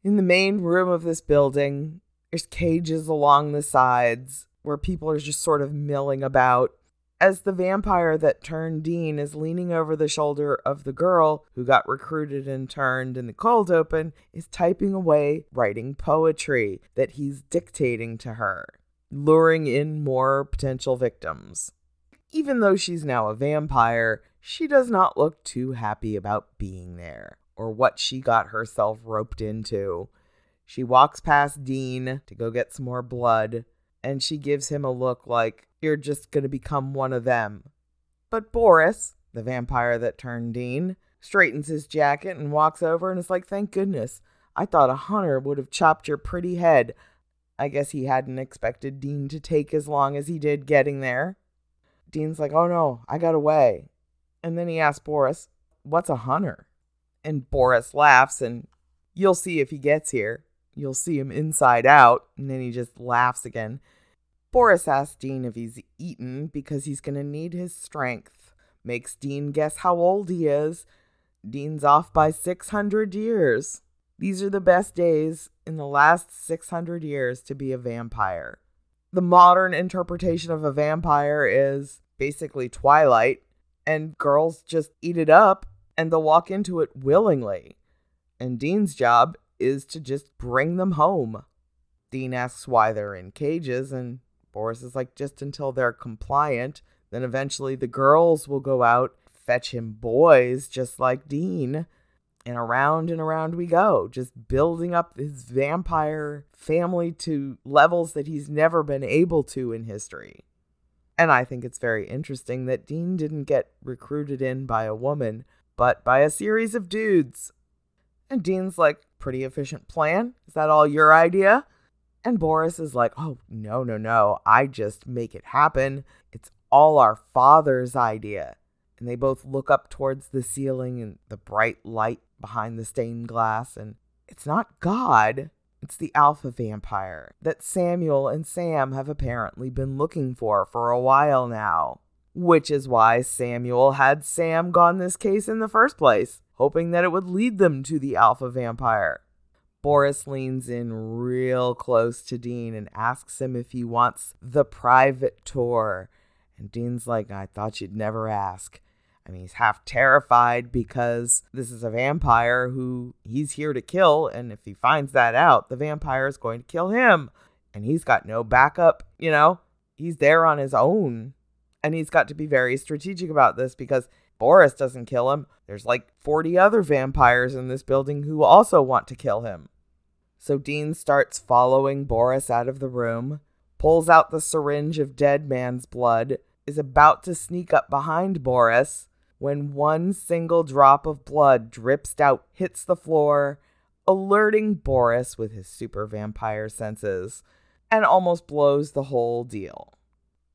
In the main room of this building, there's cages along the sides where people are just sort of milling about. As the vampire that turned Dean is leaning over the shoulder of the girl who got recruited and turned in the cold open, is typing away, writing poetry that he's dictating to her, luring in more potential victims. Even though she's now a vampire, she does not look too happy about being there or what she got herself roped into. She walks past Dean to go get some more blood, and she gives him a look like, You're just going to become one of them. But Boris, the vampire that turned Dean, straightens his jacket and walks over and is like, Thank goodness. I thought a hunter would have chopped your pretty head. I guess he hadn't expected Dean to take as long as he did getting there. Dean's like, Oh no, I got away. And then he asks Boris, What's a hunter? And Boris laughs, and you'll see if he gets here. You'll see him inside out, and then he just laughs again. Boris asks Dean if he's eaten because he's going to need his strength. Makes Dean guess how old he is. Dean's off by 600 years. These are the best days in the last 600 years to be a vampire. The modern interpretation of a vampire is basically Twilight, and girls just eat it up and they'll walk into it willingly. And Dean's job is to just bring them home. Dean asks why they're in cages, and Boris is like, just until they're compliant. Then eventually the girls will go out, fetch him boys just like Dean. And around and around we go, just building up his vampire family to levels that he's never been able to in history. And I think it's very interesting that Dean didn't get recruited in by a woman, but by a series of dudes. And Dean's like, pretty efficient plan. Is that all your idea? And Boris is like, oh, no, no, no. I just make it happen. It's all our father's idea. And they both look up towards the ceiling and the bright light behind the stained glass. And it's not God, it's the alpha vampire that Samuel and Sam have apparently been looking for for a while now which is why Samuel had Sam gone this case in the first place, hoping that it would lead them to the alpha vampire. Boris leans in real close to Dean and asks him if he wants the private tour. And Dean's like, I thought you'd never ask. I mean, he's half terrified because this is a vampire who he's here to kill. And if he finds that out, the vampire is going to kill him. And he's got no backup, you know? He's there on his own and he's got to be very strategic about this because Boris doesn't kill him. There's like 40 other vampires in this building who also want to kill him. So Dean starts following Boris out of the room, pulls out the syringe of dead man's blood, is about to sneak up behind Boris when one single drop of blood drips out, hits the floor, alerting Boris with his super vampire senses, and almost blows the whole deal.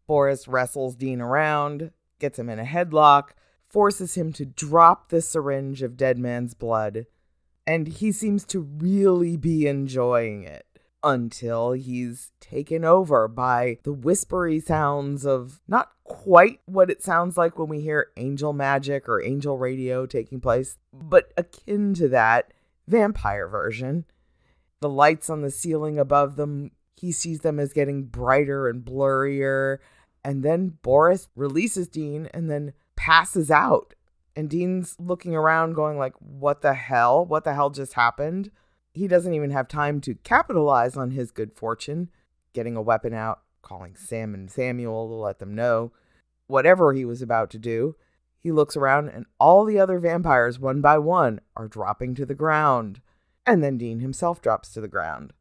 Boris wrestles Dean around, gets him in a headlock, forces him to drop the syringe of dead man's blood, and he seems to really be enjoying it until he's taken over by the whispery sounds of not quite what it sounds like when we hear angel magic or angel radio taking place, but akin to that vampire version. The lights on the ceiling above them, he sees them as getting brighter and blurrier and then Boris releases Dean and then passes out. And Dean's looking around going like, "What the hell? What the hell just happened?" He doesn't even have time to capitalize on his good fortune, getting a weapon out, calling Sam and Samuel to let them know whatever he was about to do. He looks around and all the other vampires one by one are dropping to the ground. And then Dean himself drops to the ground.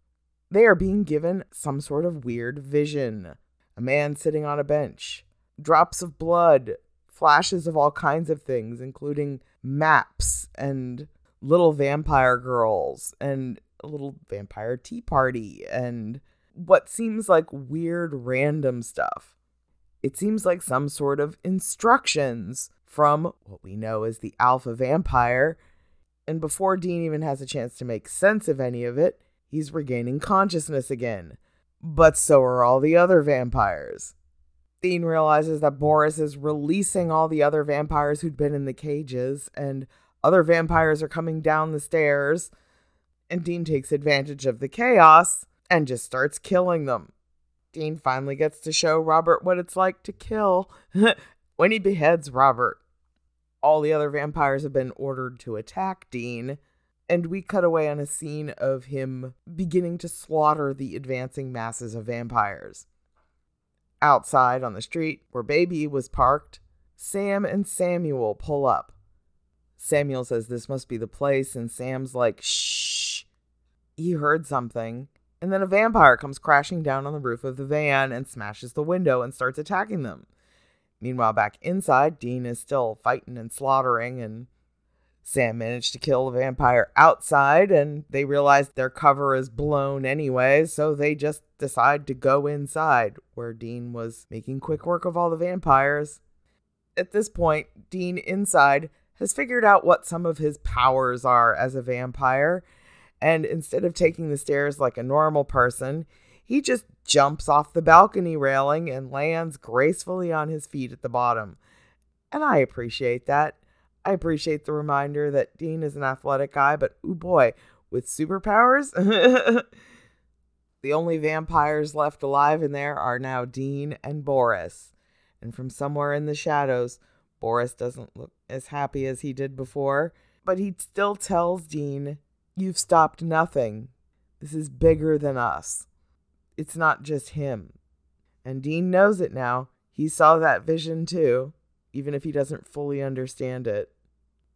They are being given some sort of weird vision a man sitting on a bench, drops of blood, flashes of all kinds of things, including maps and little vampire girls and a little vampire tea party and what seems like weird random stuff. It seems like some sort of instructions from what we know as the alpha vampire. And before Dean even has a chance to make sense of any of it, he's regaining consciousness again but so are all the other vampires. Dean realizes that Boris is releasing all the other vampires who'd been in the cages, and other vampires are coming down the stairs. And Dean takes advantage of the chaos and just starts killing them. Dean finally gets to show Robert what it's like to kill when he beheads Robert. All the other vampires have been ordered to attack Dean, and we cut away on a scene of him beginning to slaughter the advancing masses of vampires. Outside on the street, where Baby was parked, Sam and Samuel pull up. Samuel says this must be the place, and Sam's like, shh. He heard something. And then a vampire comes crashing down on the roof of the van and smashes the window and starts attacking them. Meanwhile, back inside, Dean is still fighting and slaughtering, and Sam managed to kill the vampire outside, and they realize their cover is blown anyway, so they just decide to go inside, where Dean was making quick work of all the vampires. At this point, Dean inside has figured out what some of his powers are as a vampire and instead of taking the stairs like a normal person, he just jumps off the balcony railing and lands gracefully on his feet at the bottom. And I appreciate that. I appreciate the reminder that Dean is an athletic guy, but oh boy, with superpowers? the only vampires left alive in there are now Dean and Boris. And from somewhere in the shadows, Boris doesn't look as happy as he did before, but he still tells Dean You've stopped nothing. This is bigger than us. It's not just him. And Dean knows it now. He saw that vision too, even if he doesn't fully understand it.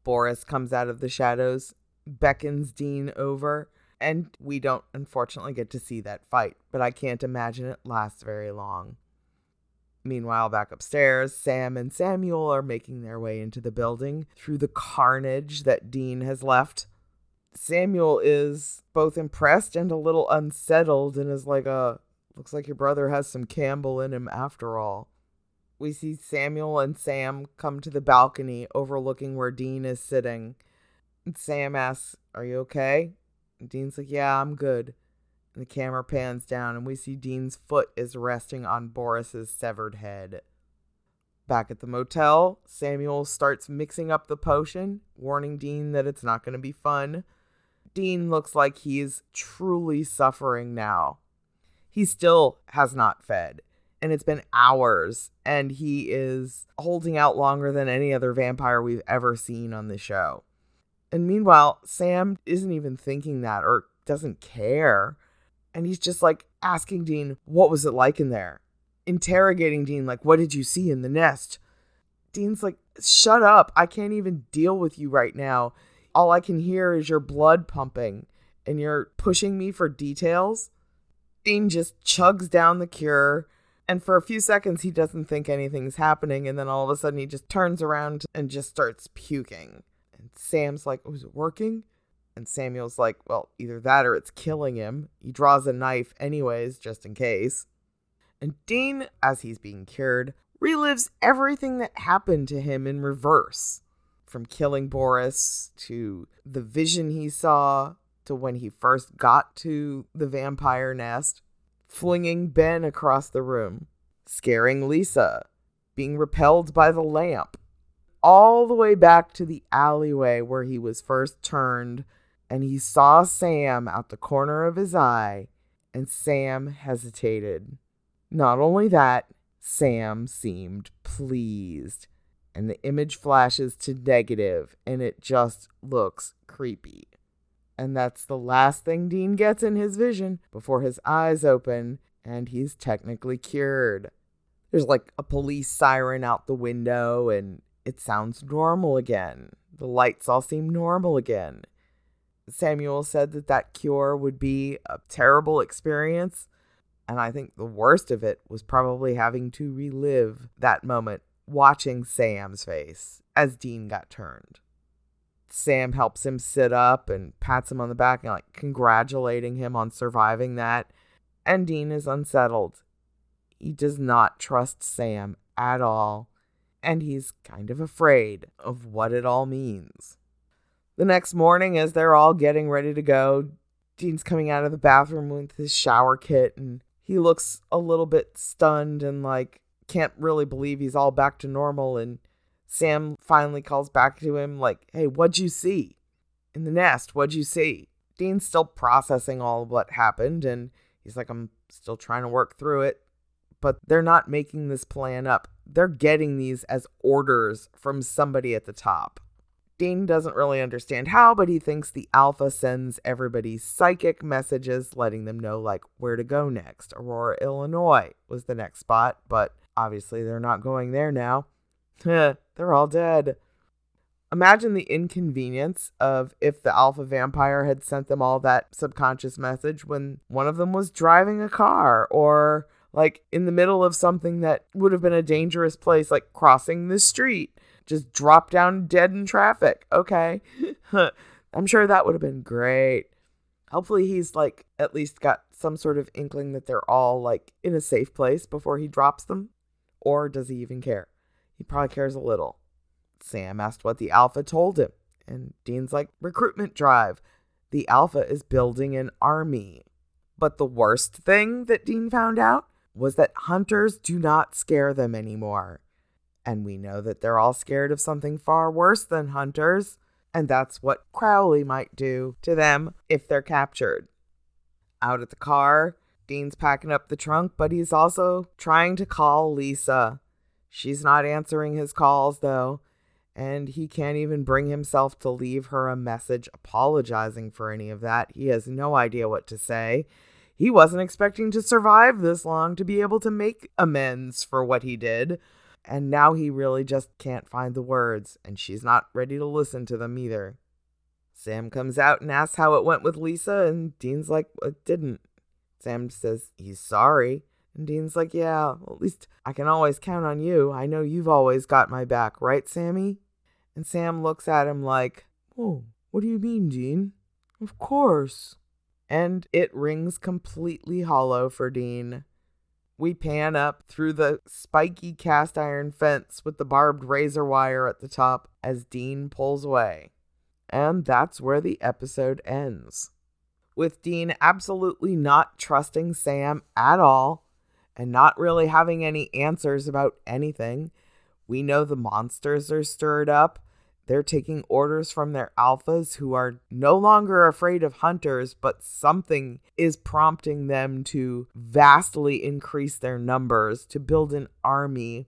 Boris comes out of the shadows, beckons Dean over, and we don't unfortunately get to see that fight, but I can't imagine it lasts very long. Meanwhile, back upstairs, Sam and Samuel are making their way into the building through the carnage that Dean has left. Samuel is both impressed and a little unsettled and is like, uh, looks like your brother has some Campbell in him after all. We see Samuel and Sam come to the balcony overlooking where Dean is sitting. Sam asks, Are you okay? And Dean's like, Yeah, I'm good. And the camera pans down and we see Dean's foot is resting on Boris's severed head. Back at the motel, Samuel starts mixing up the potion, warning Dean that it's not going to be fun. Dean looks like he's truly suffering now. He still has not fed, and it's been hours, and he is holding out longer than any other vampire we've ever seen on the show. And meanwhile, Sam isn't even thinking that or doesn't care. And he's just like asking Dean, What was it like in there? Interrogating Dean, like, What did you see in the nest? Dean's like, Shut up. I can't even deal with you right now all I can hear is your blood pumping and you're pushing me for details. Dean just chugs down the cure. And for a few seconds, he doesn't think anything's happening. And then all of a sudden, he just turns around and just starts puking. And Sam's like, oh, Was it working? And Samuel's like, Well, either that or it's killing him. He draws a knife, anyways, just in case. And Dean, as he's being cured, relives everything that happened to him in reverse from killing Boris to the vision he saw to when he first got to the vampire nest, flinging Ben across the room, scaring Lisa, being repelled by the lamp, all the way back to the alleyway where he was first turned and he saw Sam out the corner of his eye, and Sam hesitated. Not only that, Sam seemed pleased and the image flashes to negative and it just looks creepy. And that's the last thing Dean gets in his vision before his eyes open and he's technically cured. There's like a police siren out the window and it sounds normal again. The lights all seem normal again. Samuel said that that cure would be a terrible experience. And I think the worst of it was probably having to relive that moment watching Sam's face as Dean got turned. Sam helps him sit up and pats him on the back and like congratulating him on surviving that. And Dean is unsettled. He does not trust Sam at all, and he's kind of afraid of what it all means. The next morning, as they're all getting ready to go, Dean's coming out of the bathroom with his shower kit and he looks a little bit stunned and like can't really believe he's all back to normal. And Sam finally calls back to him, like, hey, what'd you see? In the nest, what'd you see? Dean's still processing all of what happened and he's like, I'm still trying to work through it. But they're not making this plan up. They're getting these as orders from somebody at the top. Dean doesn't really understand how, but he thinks the Alpha sends everybody psychic messages letting them know, like, where to go next. Aurora, Illinois was the next spot, but obviously they're not going there now. they're all dead. Imagine the inconvenience of if the alpha vampire had sent them all that subconscious message when one of them was driving a car or like in the middle of something that would have been a dangerous place, like crossing the street just drop down dead in traffic. Okay. I'm sure that would have been great. Hopefully, he's like at least got some sort of inkling that they're all like in a safe place before he drops them. Or does he even care? He probably cares a little. Sam asked what the Alpha told him, and Dean's like, recruitment drive. The Alpha is building an army. But the worst thing that Dean found out was that hunters do not scare them anymore. And we know that they're all scared of something far worse than hunters, and that's what Crowley might do to them if they're captured. Out at the car, Dean's packing up the trunk, but he's also trying to call Lisa. She's not answering his calls, though, and he can't even bring himself to leave her a message apologizing for any of that. He has no idea what to say. He wasn't expecting to survive this long to be able to make amends for what he did. And now he really just can't find the words, and she's not ready to listen to them either. Sam comes out and asks how it went with Lisa, and Dean's like, it didn't. Sam says he's sorry. And Dean's like, yeah, well, at least I can always count on you. I know you've always got my back, right, Sammy? And Sam looks at him like, oh, what do you mean, Dean? Of course. And it rings completely hollow for Dean. We pan up through the spiky cast iron fence with the barbed razor wire at the top as Dean pulls away. And that's where the episode ends. With Dean absolutely not trusting Sam at all and not really having any answers about anything. We know the monsters are stirred up they're taking orders from their alphas who are no longer afraid of hunters, but something is prompting them to vastly increase their numbers, to build an army.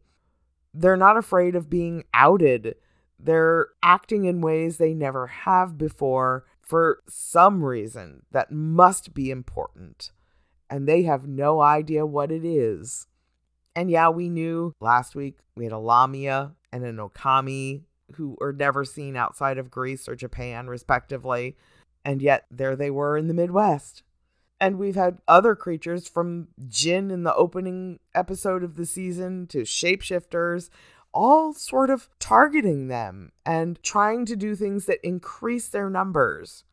They're not afraid of being outed. They're acting in ways they never have before for some reason that must be important. And they have no idea what it is. And yeah, we knew last week we had a Lamia and an Okami who are never seen outside of Greece or Japan, respectively. And yet there they were in the Midwest. And we've had other creatures from djinn in the opening episode of the season to shapeshifters, all sort of targeting them and trying to do things that increase their numbers.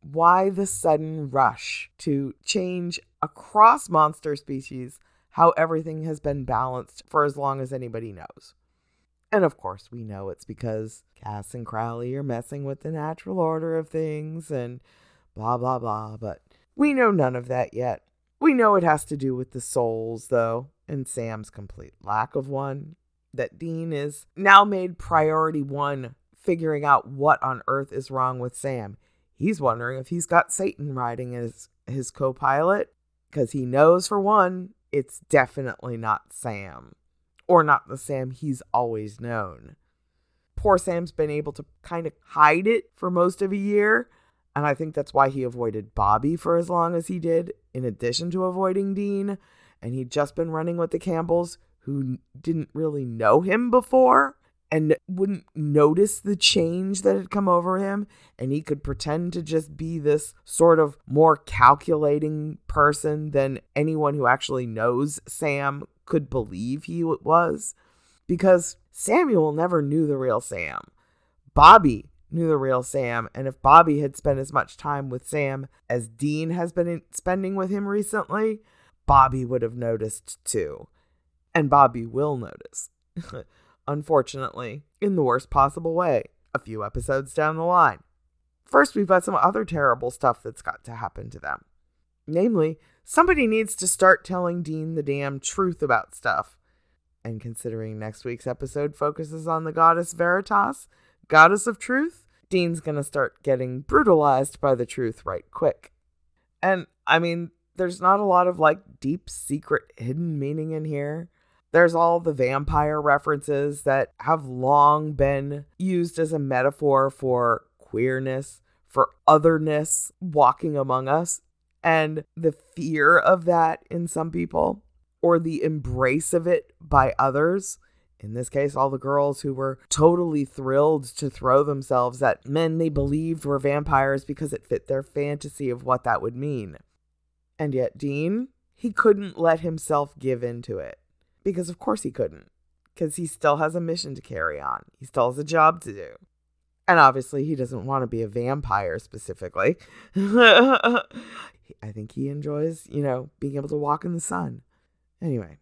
Why the sudden rush to change across monster species how everything has been balanced for as long as anybody knows? And of course, we know it's because Cass and Crowley are messing with the natural order of things and blah, blah, blah. But we know none of that yet. We know it has to do with the souls, though, and Sam's complete lack of one. That Dean is now made priority one, figuring out what on earth is wrong with Sam. He's wondering if he's got Satan riding as his co pilot, because he knows, for one, it's definitely not Sam or not the Sam he's always known. Poor Sam's been able to kind of hide it for most of a year, and I think that's why he avoided Bobby for as long as he did, in addition to avoiding Dean. And he'd just been running with the Campbells, who didn't really know him before and wouldn't notice the change that had come over him. And he could pretend to just be this sort of more calculating person than anyone who actually knows Sam could believe he was because Samuel never knew the real Sam. Bobby knew the real Sam, and if Bobby had spent as much time with Sam as Dean has been spending with him recently, Bobby would have noticed too. And Bobby will notice. Unfortunately, in the worst possible way, a few episodes down the line. First, we've got some other terrible stuff that's got to happen to them. Namely, somebody needs to start telling Dean the damn truth about stuff. And considering next week's episode focuses on the goddess Veritas, goddess of truth, Dean's gonna start getting brutalized by the truth right quick. And I mean, there's not a lot of like deep secret hidden meaning in here. There's all the vampire references that have long been used as a metaphor for queerness, for otherness walking among us, and the fear of that in some people, or the embrace of it by others. In this case, all the girls who were totally thrilled to throw themselves at men they believed were vampires because it fit their fantasy of what that would mean. And yet, Dean, he couldn't let himself give in to it. Because, of course, he couldn't. Because he still has a mission to carry on, he still has a job to do. And obviously, he doesn't want to be a vampire specifically. I think he enjoys, you know, being able to walk in the sun. Anyway,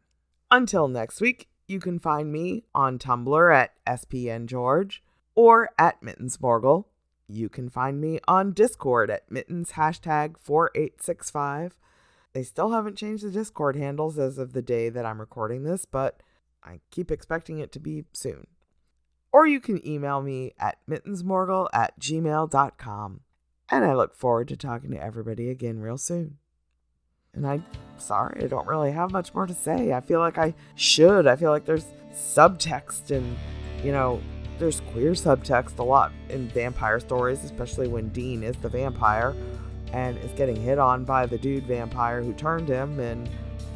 until next week, you can find me on Tumblr at SPNGeorge or at Mittens Morgul. You can find me on Discord at Mittens hashtag 4865. They still haven't changed the Discord handles as of the day that I'm recording this, but I keep expecting it to be soon. Or you can email me at mittensmorgul at gmail.com. And I look forward to talking to everybody again real soon. And I'm sorry, I don't really have much more to say. I feel like I should. I feel like there's subtext and, you know, there's queer subtext a lot in vampire stories, especially when Dean is the vampire and is getting hit on by the dude vampire who turned him and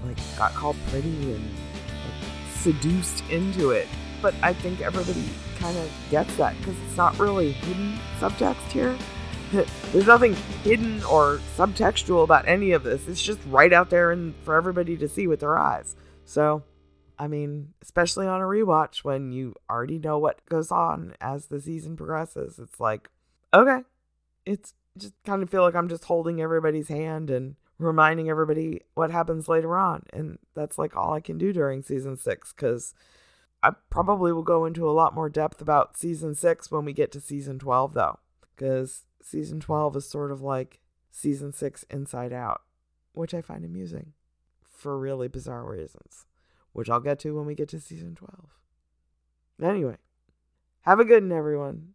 like got called pretty and like, seduced into it. But I think everybody kind of gets that because it's not really hidden subtext here. There's nothing hidden or subtextual about any of this. It's just right out there and for everybody to see with their eyes. So, I mean, especially on a rewatch when you already know what goes on as the season progresses, it's like, okay, it's just kind of feel like I'm just holding everybody's hand and reminding everybody what happens later on. And that's like all I can do during season six because I probably will go into a lot more depth about season six when we get to season 12, though, because season 12 is sort of like season six inside out, which I find amusing for really bizarre reasons, which I'll get to when we get to season 12. Anyway, have a good one, everyone.